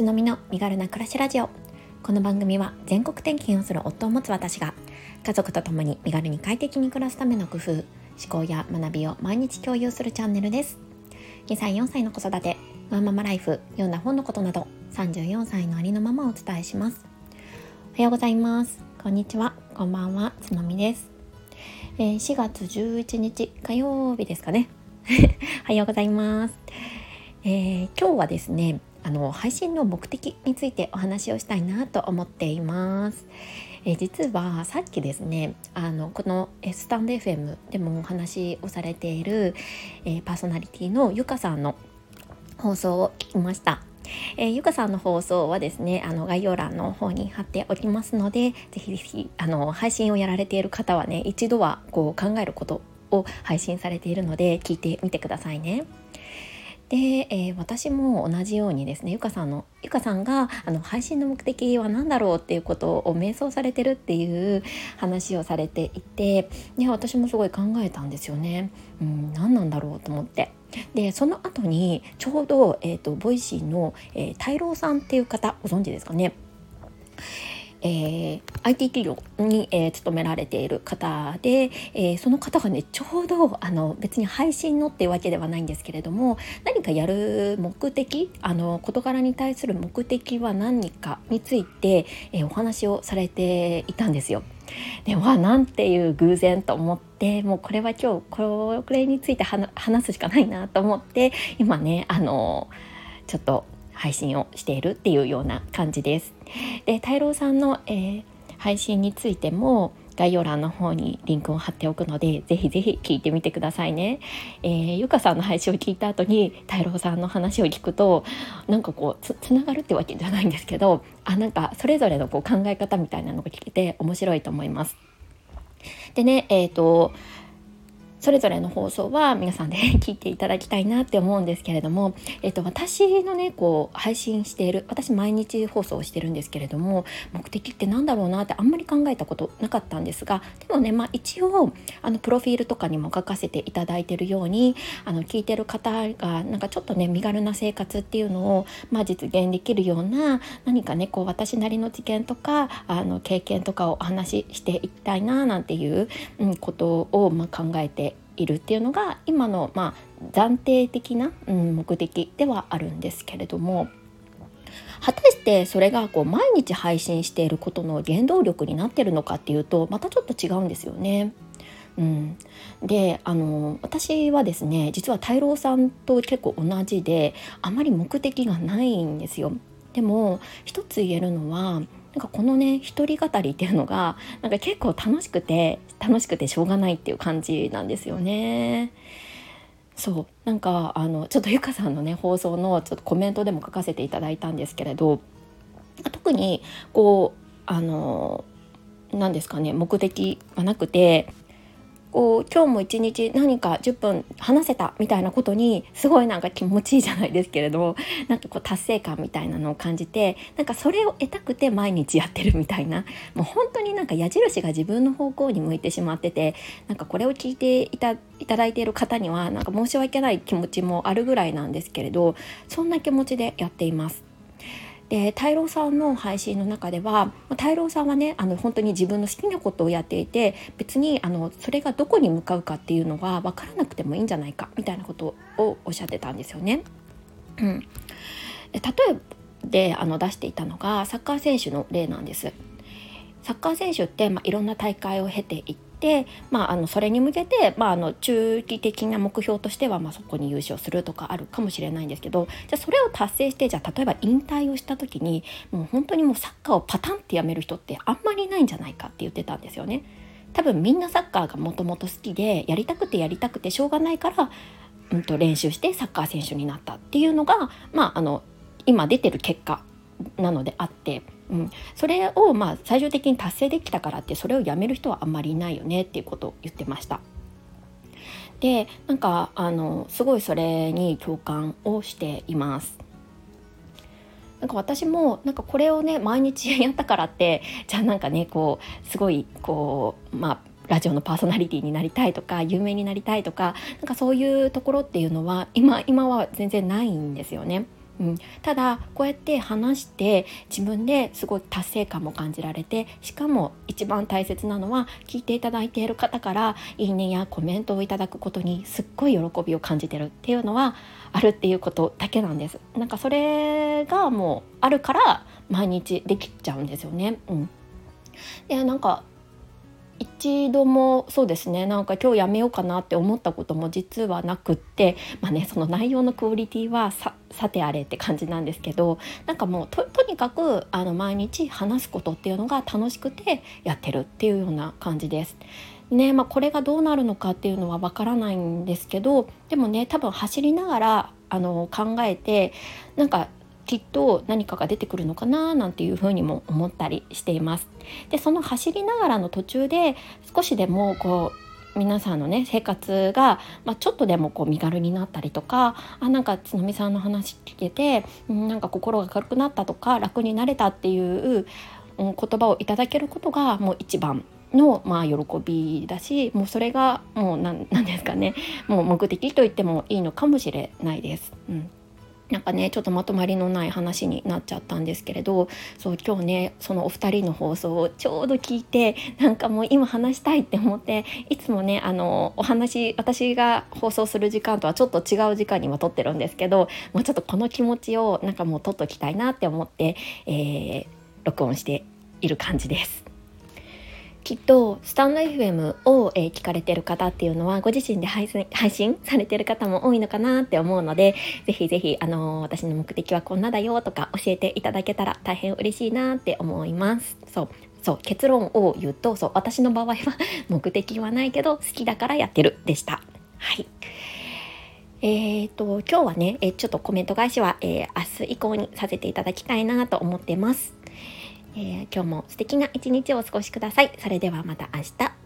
つのみの身軽な暮らしラジオ。この番組は全国転勤をする夫を持つ私が家族と共に身軽に快適に暮らすための工夫思考や学びを毎日共有するチャンネルです。2歳4歳の子育てワンママライフ読んだ本のことなど34歳のありのままをお伝えします。おはようございます。こんにちは。こんばんは。つのみです、えー、4月11日火曜日ですかね。おはようございます、えー、今日はですねあの配信の目的についてお話をしたいなと思っています。え実はさっきですねあのこのスタンド FM でもお話をされている、え、パーソナリティのゆかさんの放送を聞きました。えー、ゆかさんの放送はですねあの概要欄の方に貼っておきますのでぜひぜひあの配信をやられている方はね一度はこう考えることを配信されているので聞いてみてくださいね。で、えー、私も同じようにですねゆかさんのゆかさんがあの配信の目的は何だろうっていうことを瞑想されてるっていう話をされていてで私もすごい考えたんですよね。うん、何なんだろうと思って。でその後にちょうど、えーと、 Voicy の、えー、大郎さんっていう方ご存知ですかねえー、IT 企業に、えー、勤められている方で、えー、その方がねちょうどあの別に配信のっていうわけではないんですけれども何かやる目的あの事柄に対する目的は何かについて、えお話をされていたんですよ。でわなんていう偶然と思ってもうこれは今日これについて話すしかないなと思って今ねあのちょっと配信をしているっていうような感じです。で太郎さんの、えー、配信についても概要欄の方にリンクを貼っておくのでぜひぜひ聞いてみてくださいね。えー、ゆかさんの配信を聞いた後に太郎さんの話を聞くとなんかこうつつながるってわけじゃないんですけどあなんかそれぞれのこう考え方みたいなのが聞けて面白いと思います。でねえっ、ー、とそれぞれの放送は皆さんで聞いていただきたいなって思うんですけれども、えっと、私のねこう配信している私毎日放送してるんですけれども目的って何だろうなってあんまり考えたことなかったんですがでもね、まあ、一応あのプロフィールとかにも書かせていただいてるようにあの聞いてる方がなんかちょっとね身軽な生活っていうのを、まあ、実現できるような何かねこう私なりの知見とかあの経験とかをお話ししていきたいななんていう、うん、ことを、まあ、考えているっていうのが今の、まあ、暫定的な、うん、目的ではあるんですけれども果たしてそれがこう毎日配信していることの原動力になってるのかっていうとまたちょっと違うんですよね。うん、であの私はですね実は太郎さんと結構同じであまり目的がないんですよ。でも一つ言えるのはなんかこのね一人語りっていうのがなんか結構楽しくて楽しくてしょうがないっていう感じなんですよね。そうなんかあのちょっとゆかさんのね放送のちょっとコメントでも書かせていただいたんですけれど特にこうあの何ですかね目的はなくてこう今日も一日何か10分話せたみたいなことにすごいなんか気持ちいいじゃないですけれども なんかこう達成感みたいなのを感じてなんかそれを得たくて毎日やってるみたいなもう本当になんか矢印が自分の方向に向いてしまっててなんかこれを聞いていたいただいている方にはなんか申し訳ない気持ちもあるぐらいなんですけれどそんな気持ちでやっています。で太郎さんの配信の中では太郎さんはねあの本当に自分の好きなことをやっていて別にあのそれがどこに向かうかっていうのは分からなくてもいいんじゃないかみたいなことをおっしゃってたんですよね。うん、で例えであの出していたのがサッカー選手の例なんです。サッカー選手って、まあ、いろんな大会を経ていって、まあ、あのそれに向けて、まあ、あの中期的な目標としては、まあ、そこに優勝するとかあるかもしれないんですけどじゃあそれを達成してじゃあ例えば引退をした時にもう本当にもうサッカーをパタンってやめる人ってあんまりいないんじゃないかって言ってたんですよね。多分みんなサッカーがもともと好きでやりたくてやりたくてしょうがないから、うんと、練習してサッカー選手になったっていうのが、まあ、あの今出てる結果なのであってうん、それをまあ最終的に達成できたからってそれをやめる人はあんまりいないよねっていうことを言ってました。でなんかあのすごいそれに共感をしています。なんか私もなんかこれをね毎日やったからってじゃあなんかねこうすごいこうまあラジオのパーソナリティになりたいとか有名になりたいとかなんかそういうところっていうのは今今は全然ないんですよね。うん、ただこうやって話して自分ですごい達成感も感じられてしかも一番大切なのは聞いていただいている方からいいねやコメントをいただくことにすっごい喜びを感じてるっていうのはあるっていうことだけなんです。なんかそれがもうあるから毎日できちゃうんですよね。うん、でなんか一度もそうですねなんか今日やめようかなって思ったことも実はなくってまあねその内容のクオリティはささてあれって感じなんですけどなんかもうとにかくあの毎日話すことっていうのが楽しくてやってるっていうような感じです。ねまあ、これがどうなるのかっていうのはわからないんですけどでもね多分走りながらあの考えてなんかきっと何かが出てくるのかななんていうふうにも思ったりしています。でその走りながらの途中で少しでもこう皆さんのね生活が、まあ、ちょっとでもこう身軽になったりとかあなんかつのみさんの話聞けて、なんか心が軽くなったとか楽になれたっていう、言葉をいただけることがもう一番の、まあ、喜びだしもうそれがもう何ですかねもう目的と言ってもいいのかもしれないです。うんなんかねちょっとまとまりのない話になっちゃったんですけれどそう今日ねそのお二人の放送をちょうど聞いてなんかもう今話したいって思っていつもねあのお話私が放送する時間とはちょっと違う時間には撮ってるんですけどもうちょっとこの気持ちをなんかもう撮っときたいなって思って、えー、録音している感じです。きっとスタンド FM を、えー、聞かれてる方っていうのはご自身で配信配信されてる方も多いのかなって思うのでぜひぜひ、あのー、私の目的はこんなだよとか教えていただけたら大変嬉しいなって思います。そうそう結論を言うとそう私の場合は目的はないけど好きだからやってるでした。はいえーと、今日はね、えちょっとコメント返しは、えー、明日以降にさせていただきたいなと思ってます。えー、今日も素敵な一日をお過ごしください。それではまた明日。